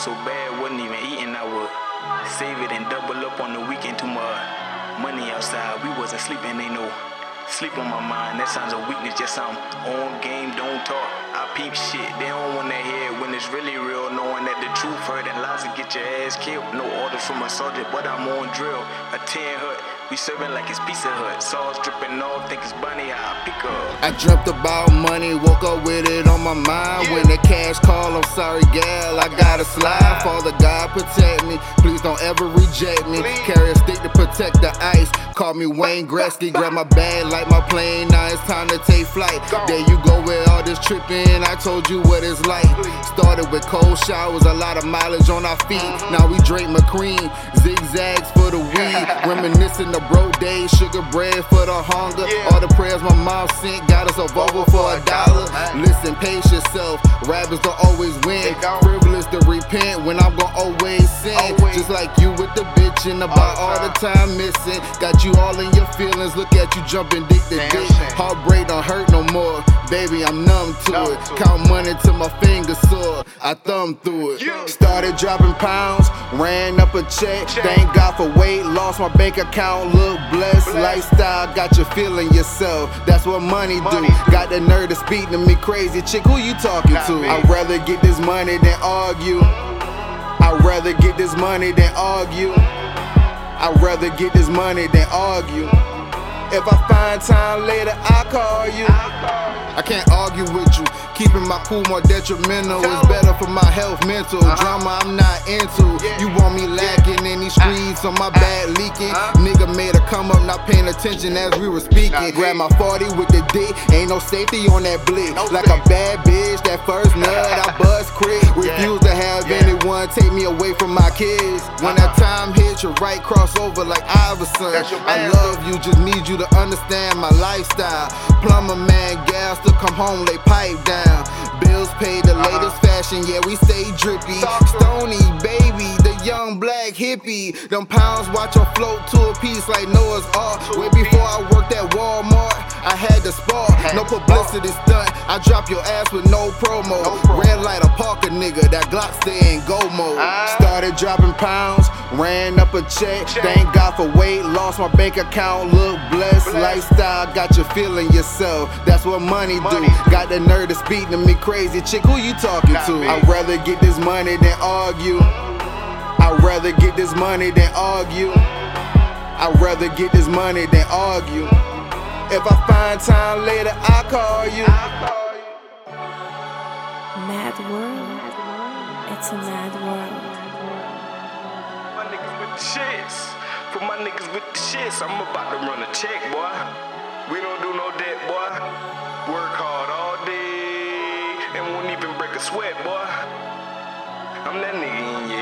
so bad, wasn't even eating. I would save it and double up on the weekend. to my money outside, we wasn't sleeping. Ain't no sleep on my mind. That sounds a weakness, just I'm on game, don't talk. I peep shit, they don't it when it's really real. Knowing that the truth hurt and lies to get your ass killed. No orders from a soldier, but I'm on drill. A 10 hut. We serving like it's Pizza Hut. Sauce dripping off, think it's bunny, I pick up. I dreamt about money, woke up with it on my mind. Yeah. When the cash call, I'm sorry, gal, I gotta slide. Father God, protect me. Please don't ever reject me. Carry a stick to protect the ice. Call me Wayne Gretzky, grab my bag like my plane. Now it's time to take flight. There you go with all this tripping. I told you what it's like. Started with cold showers, a lot of mileage on our feet. Mm-hmm. Now we drink McCrean, zigzags for the weed. Reminiscing the broke days, sugar bread for the hunger. All the prayers my mom sent got us a Volvo for a dollar. Listen, pace yourself. Rappers don't always win. Privilege to repent when I'm gonna always sin. Just like you with the about all the, all the time missing. Got you all in your feelings. Look at you jumping dick to dick. Heartbreak don't hurt no more. Baby, I'm numb to it. Count money till my fingers sore. I thumb through it. Started dropping pounds, ran up a check. Thank God for weight, lost my bank account look blessed. Lifestyle got you feeling yourself. That's what money, do. Got the nerve to speak to me crazy. Chick, who you talking to? I'd rather get this money than argue. I'd rather get this money than argue. I'd rather get this money than argue. If I find time later, I'll call you. I can't argue with you. Keeping my cool more detrimental is better for my health, mental. Uh-huh. Drama I'm not into. You want me lacking in these streets on my bad leaking. Uh-huh. Nigga made a come up, not paying attention as we were speaking. Grab my 40 with the D, ain't no safety on that blick. Like a bad bitch, that first nut, I bust quick. Refuse to have take me away from my kids. When that uh-huh. time hits, your right cross over like Iverson. I love you, just need you to understand my lifestyle. Plumber man, gas to come home, they pipe down down. Bills paid, the latest fashion, yeah, we stay drippy. Stoney, baby, the young black hippie. Them pounds watch her float to a piece like Noah's Ark. Way before I worked at Walmart, I had the spark. No publicity stunt, I drop your ass with no promo. Red light, a Parker nigga, that Glock stay in go mode. Ah. Started dropping pounds, ran up a check. Thank God for weight, lost my bank account, look blessed. Lifestyle got you feeling yourself, that's what money do. Got the nerve to speak to me crazy. Chick, who you talking to? I'd rather get this money than argue. I'd rather get this money than argue. I'd rather get this money than argue. If I find time later, I'll call you. Mad world. It's a mad world. Shits. For my niggas with the shits, I'm about to run a check, boy. We don't do no debt, boy. Work hard all day and won't even break a sweat, boy. I'm that nigga in your